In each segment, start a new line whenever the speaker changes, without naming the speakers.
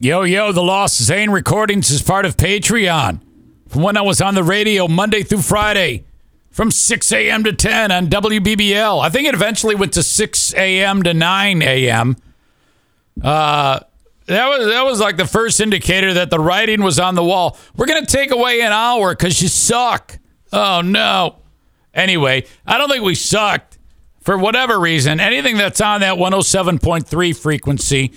Yo, yo, the Lost Zane recordings is part of Patreon. From when I was on the radio Monday through Friday from 6 a.m. to 10 on WBBL. I think it eventually went to 6 a.m. to 9 a.m. Uh, that was that was like the first indicator that the writing was on the wall. We're gonna take away an hour because you suck. Oh no. Anyway, I don't think we sucked for whatever reason. Anything that's on that 107.3 frequency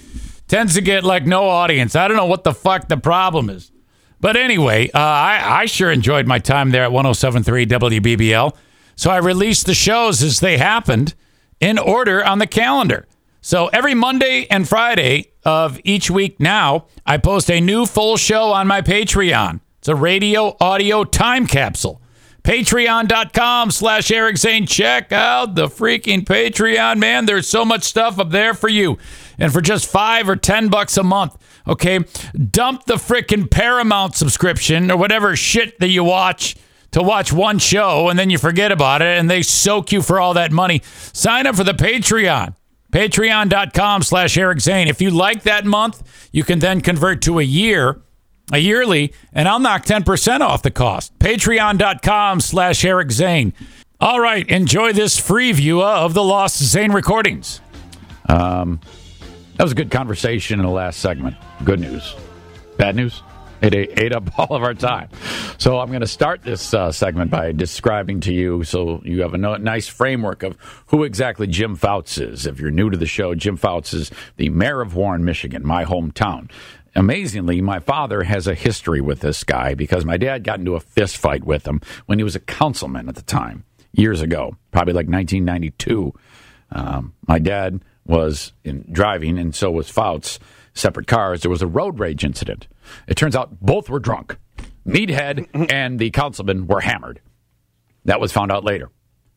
tends to get like no audience. I don't know what the fuck the problem is. But anyway, uh, I, I sure enjoyed my time there at 107.3 WBBL. So I released the shows as they happened in order on the calendar. So every Monday and Friday of each week now, I post a new full show on my Patreon. It's a radio audio time capsule. Patreon.com slash Eric Zane. Check out the freaking Patreon, man. There's so much stuff up there for you. And for just five or ten bucks a month, okay, dump the freaking Paramount subscription or whatever shit that you watch to watch one show and then you forget about it and they soak you for all that money. Sign up for the Patreon. Patreon.com slash Eric Zane. If you like that month, you can then convert to a year, a yearly, and I'll knock 10% off the cost. Patreon.com slash Eric Zane. All right, enjoy this free view of the Lost Zane recordings. Um, that was a good conversation in the last segment. Good news. Bad news? It ate up all of our time. So I'm going to start this uh, segment by describing to you so you have a no- nice framework of who exactly Jim Fouts is. If you're new to the show, Jim Fouts is the mayor of Warren, Michigan, my hometown. Amazingly, my father has a history with this guy because my dad got into a fist fight with him when he was a councilman at the time, years ago, probably like 1992. Um, my dad was in driving, and so was Fouts, separate cars. There was a road rage incident. It turns out both were drunk. Meathead and the councilman were hammered. That was found out later.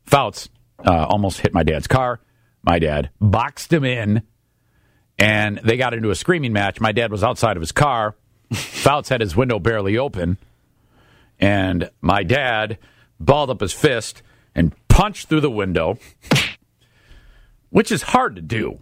Fouts uh, almost hit my dad's car. My dad boxed him in, and they got into a screaming match. My dad was outside of his car. Fouts had his window barely open, and my dad balled up his fist and punched through the window, which is hard to do.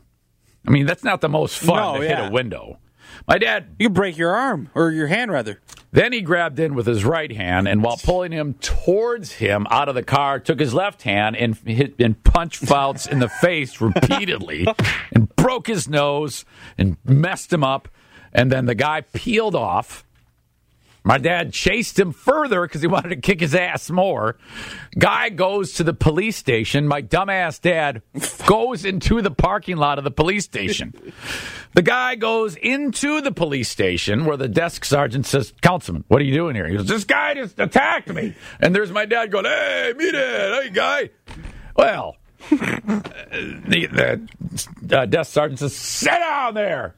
I mean, that's not the most fun
No,
to
yeah.
hit a window. My dad
You break your arm or your hand rather.
then he grabbed in with his right hand, and while pulling him towards him out of the car, took his left hand and hit and punched Fouts in the face repeatedly, and broke his nose and messed him up. And then the guy peeled off. My dad chased him further because he wanted to kick his ass more. Guy goes to the police station. My dumbass dad goes into the parking lot of the police station. The guy goes into the police station where the desk sergeant says, Councilman, what are you doing here? He goes, This guy just attacked me. And there's my dad going, Hey, meet it. Hey, guy. Well, the, the uh, desk sergeant says, Sit down there.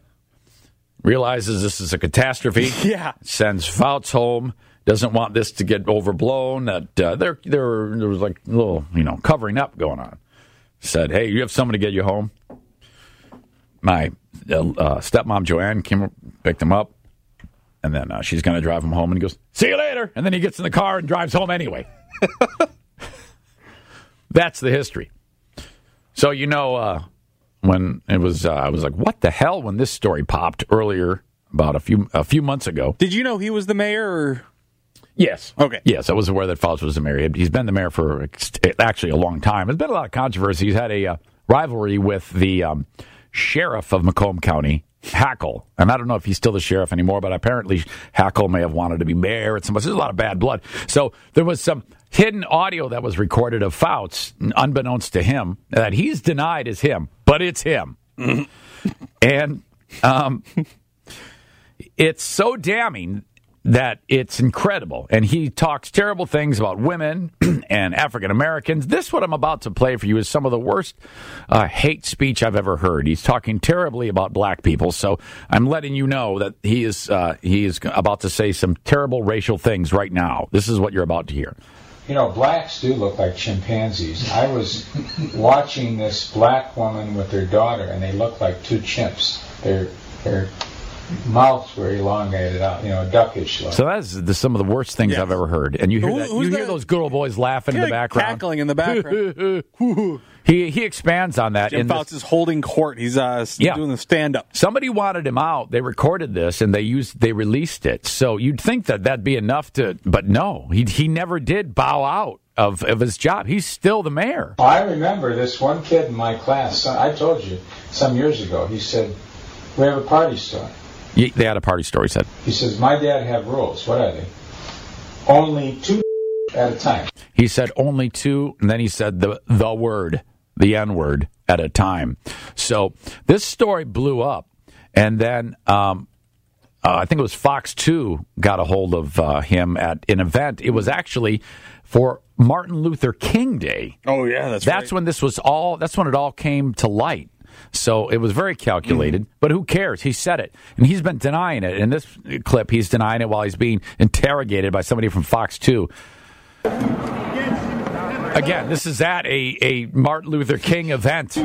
Realizes this is a catastrophe.
Yeah.
Sends Fouts home. Doesn't want this to get overblown. That uh, there, there, there was like a little, you know, covering up going on. Said, "Hey, you have someone to get you home." My uh, uh, stepmom Joanne came, picked him up, and then uh, she's going to drive him home. And he goes, "See you later." And then he gets in the car and drives home anyway. That's the history. So you know, uh, when it was, uh, I was like, "What the hell?" When this story popped earlier, about a few a few months ago.
Did you know he was the mayor or
Yes.
Okay.
Yes, I was aware that Fouts was the mayor. He's been the mayor for actually a long time. There's been a lot of controversy. He's had a uh, rivalry with the um, sheriff of Macomb County, Hackel. And I don't know if he's still the sheriff anymore, but apparently Hackel may have wanted to be mayor at some point. There's a lot of bad blood. So there was some hidden audio that was recorded of Fouts, unbeknownst to him, that he's denied is him, but it's him. and um, it's so damning that it's incredible. And he talks terrible things about women and African Americans. This, what I'm about to play for you, is some of the worst uh, hate speech I've ever heard. He's talking terribly about black people. So I'm letting you know that he is uh, he is about to say some terrible racial things right now. This is what you're about to hear.
You know, blacks do look like chimpanzees. I was watching this black woman with her daughter, and they look like two chimps. They're they're mouths were elongated out, you know, duckish look.
So that's the, some of the worst things
Yeah.
I've ever heard. And you hear
Who-
that,
who's
you hear
the-
those good old boys laughing in the background.
cackling in the background.
He he expands on that.
Jim Fouts is holding court. He's uh,
Yeah.
doing the stand up.
Somebody wanted him out. They recorded this and they used they released it. So you'd think that that'd be enough to, but no, he he never did bow out of of his job. He's still the mayor.
I remember this one kid in my class. I told you some years ago. He said, "We have a party store."
Ye- They had a party story said.
He says, "My dad have rules. What are they? Only two at a time."
He said only two, and then he said the the word, the N word at a time. So this story blew up, and then um, uh, I think it was Fox Two got a hold of uh, him at an event. It was actually for Martin Luther King Day.
Oh yeah, that's right.
That's when this was all. That's when it all came to light. So it was very calculated. But who cares? He said it, and he's been denying it. In this clip, he's denying it while he's being interrogated by somebody from Fox Two. Again, this is at a, a Martin Luther King event.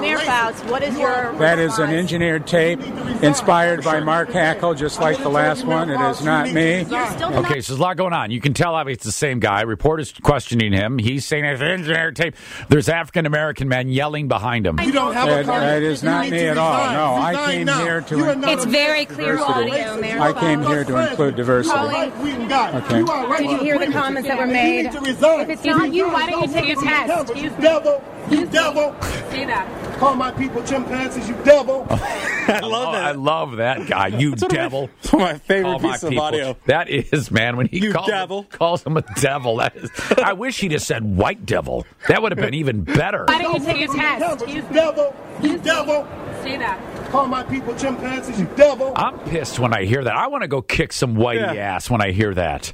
Mayor Fouts, what is your
That is an engineered tape inspired by Mark Hackel, just like the last one. It is not me.
Okay, so there's a lot going on. You can tell obviously it's the same guy. Reporters questioning him. He's saying it's an engineer tape. There's African American men yelling behind him.
You don't have
That,
a car.
that is not me at all. No, I came here to
You are
It's very clear
diversity.
audio, Mayor
I came here to include diversity. Okay.
You are right
Did you hear the comments that were made?
need to resign.
If it's not you, why don't you take a test?
You devil. You devil.
Say that.
Call my people chimpanzees, you devil.
I love
Oh,
that.
I love that guy. You
That's one my-
devil.
it's one of my favorite
All my
pieces of
people.
audio.
That is, man. When he
You
calls,
devil.
calls him a devil, that is. I wish he'd have said white devil. That would have been even better.
Why don't you take a test?
You devil. You devil.
Say that.
Call my people chimpanzees, you devil.
I'm pissed when I hear that. I want to go kick some whitey
Yeah.
ass when I hear that.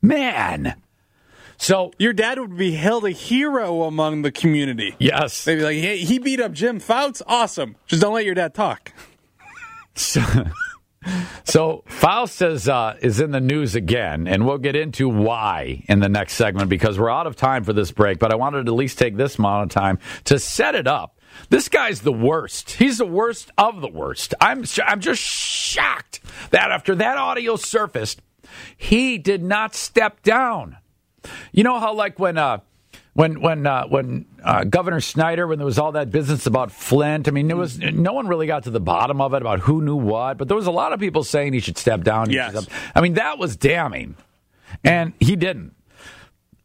Man. So,
Your dad would be held a hero among the community.
yes.
They'd be like, hey, he beat up Jim Fouts. Awesome. Just don't let your dad talk.
So, so Fouts is, uh, is in the news again, and we'll get into why in the next segment because we're out of time for this break. But I wanted to at least take this amount of time to set it up. This guy's the worst. He's the worst of the worst. I'm sh- I'm just shocked that after that audio surfaced, he did not step down. You know how like when uh when when uh, when uh, Governor Snyder when there was all that business about Flint. I mean, there was no one really got to the bottom of it about who knew what, but there was a lot of people saying he should step down.
Yes.
should I mean, that was damning, and he didn't.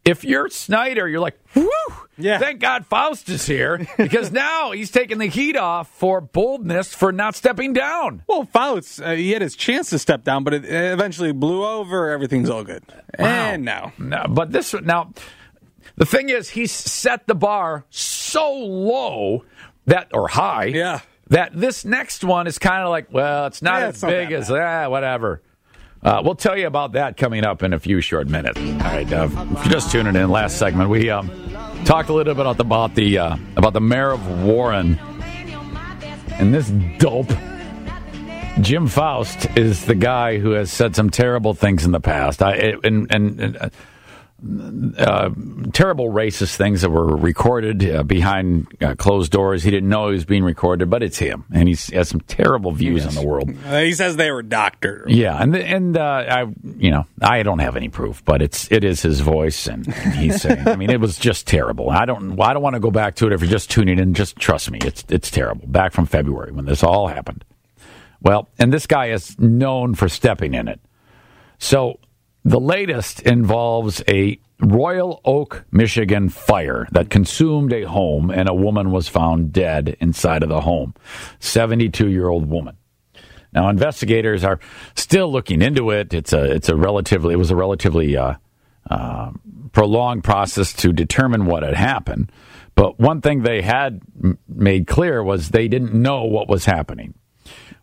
If you're Snyder, you're like, whoo!
Yeah.
Thank God Fouts is here because now he's taking the heat off for boldness for not stepping down.
Well, Fouts, uh, he had his chance to step down, but it eventually blew over. Everything's all good. And now.
No, but this now, the thing is, he's set the bar so low that or high,
Yeah.
that this next one is kind of like, well, it's not
Yeah,
as big
that
as ah, whatever. Uh, we'll tell you about that coming up in a few short minutes. All right, uh, if you're just tuning in, last segment we um, talked a little bit about the about the, uh, about the mayor of Warren and this dope. Jim Fouts is the guy who has said some terrible things in the past. I and and. and uh, terrible racist things that were recorded uh, behind uh, closed doors. He didn't know he was being recorded, but it's him, and he has some terrible views on the world.
Uh, he says they were doctored.
Yeah, and and uh, I, you know, I don't have any proof, but it's it is his voice, and, and he's saying. I mean, it was just terrible. I don't I don't want to go back to it. If you're just tuning in, just trust me, it's it's terrible. Back from February when this all happened. Well, and this guy is known for stepping in it. So the latest involves a Royal Oak, Michigan fire that consumed a home, and a woman was found dead inside of the home. 72 year old woman. Now, investigators are still looking into it. It's a it's a relatively it was a relatively uh, uh, prolonged process to determine what had happened. But one thing they had made clear was they didn't know what was happening.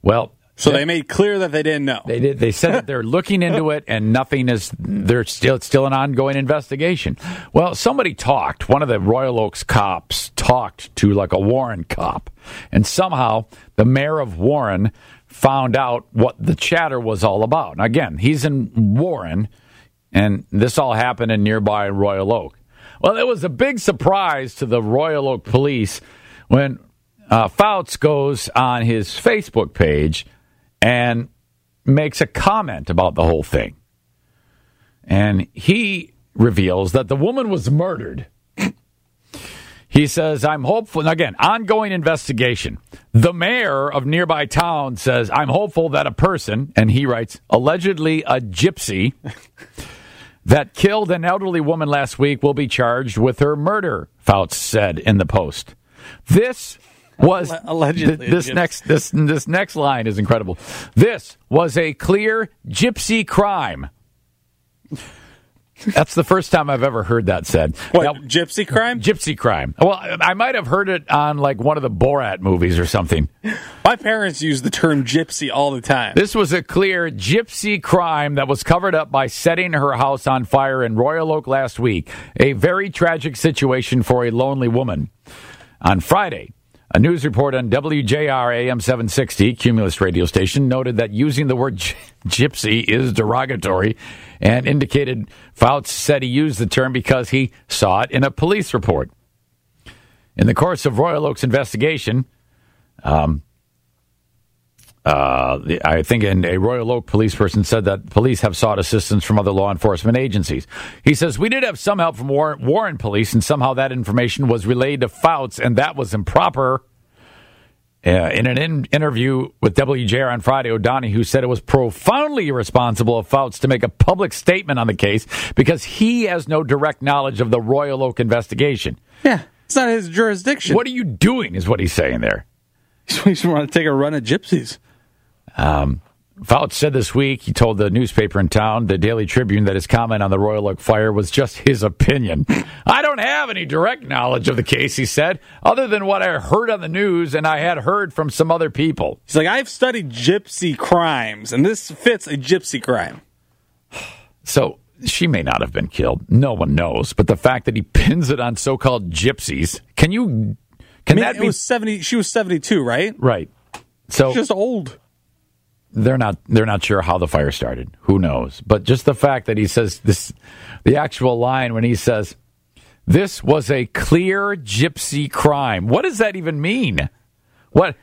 Well,
So they made clear that they didn't know.
they did. They said that they're looking into it, and nothing is. They're still. It's still an ongoing investigation. Well, somebody talked. One of the Royal Oaks cops talked to like a Warren cop, and somehow the mayor of Warren found out what the chatter was all about. Now, again, he's in Warren, and this all happened in nearby Royal Oak. Well, it was a big surprise to the Royal Oak police when uh, Fouts goes on his Facebook page and makes a comment about the whole thing. And he reveals that the woman was murdered. He says, I'm hopeful. Again, ongoing investigation. The mayor of nearby town says, I'm hopeful that a person, and he writes, allegedly a gypsy, that killed an elderly woman last week will be charged with her murder, Fouts said in the post. This was
Allegedly
th- this next this this next line is incredible. This was a clear gypsy crime. That's the first time I've ever heard that said.
What,
Now-
gypsy crime?
Gypsy crime. Well, I I might have heard it on like one of the Borat movies or something.
My parents use the term gypsy all the time.
This was a clear gypsy crime that was covered up by setting her house on fire in Royal Oak last week. A very tragic situation for a lonely woman. On Friday, a news report on WJR AM 760, Cumulus radio station, noted that using the word gy- gypsy is derogatory and indicated Fouts said he used the term because he saw it in a police report. In the course of Royal Oak's investigation, um, uh, the- I think an, a Royal Oak police person said that police have sought assistance from other law enforcement agencies. He says, We did have some help from Warren, Warren police, and somehow that information was relayed to Fouts, and that was improper. Uh, in an in- interview with WJR on Friday, O'Donohue said it was profoundly irresponsible of Fouts to make a public statement on the case because he has no direct knowledge of the Royal Oak investigation.
yeah, it's not his jurisdiction.
What are you doing, is what he's saying there.
He's, just want to take a run at gypsies.
Um, Fouts said this week, he told the newspaper in town, the Daily Tribune, that his comment on the Royal Oak fire was just his opinion. I don't have any direct knowledge of the case, he said, other than what I heard on the news and I had heard from some other people.
He's like, I've studied gypsy crimes, and this fits a gypsy crime.
So she may not have been killed. No one knows. But the fact that he pins it on so called gypsies, can you, can
I mean,
that be
was seventy. She was seventy-two, right?
right? So
She's just old.
They're not they're not sure how the fire started. Who knows? But just the fact that he says this, the actual line when he says, "This was a clear gypsy crime." What does that even mean? What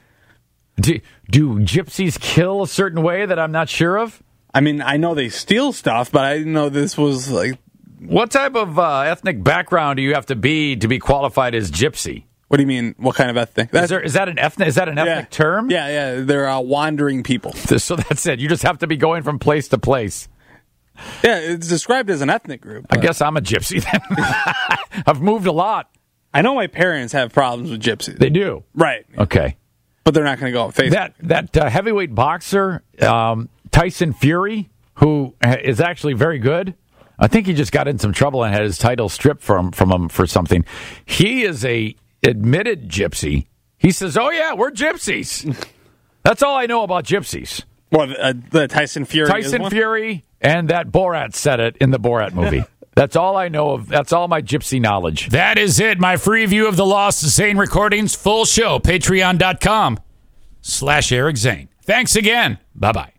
do, do gypsies kill a certain way that I'm not sure of?
I mean, I know they steal stuff, but I didn't know this was like.
What type of uh, ethnic background do you have to be to be qualified as gypsy?
What do you mean? What kind of ethnic?
Is, there, is that an ethnic? Is that an ethnic
yeah.
term?
Yeah, yeah. They're uh, wandering people.
So that's it. You just have to be going from place to place.
Yeah, it's described as an ethnic group.
I guess I'm a gypsy then. I've moved a lot.
I know my parents have problems with gypsies.
They do.
right,
Okay.
but they're not going to go on Facebook.
That that uh, heavyweight boxer um, Tyson Fury, who is actually very good. I think he just got in some trouble and had his title stripped from from him for something. He is a admitted gypsy. He says, "Oh yeah, we're gypsies." That's all I know about gypsies.
well, uh, the Tyson Fury. is
Tyson
one?
Fury and that Borat said it in the Borat movie. That's all I know of. That's all my gypsy knowledge.
That is it. My free view of the Lost Zane recordings, full show, patreon.com slash Eric Zane. Thanks again. Bye bye.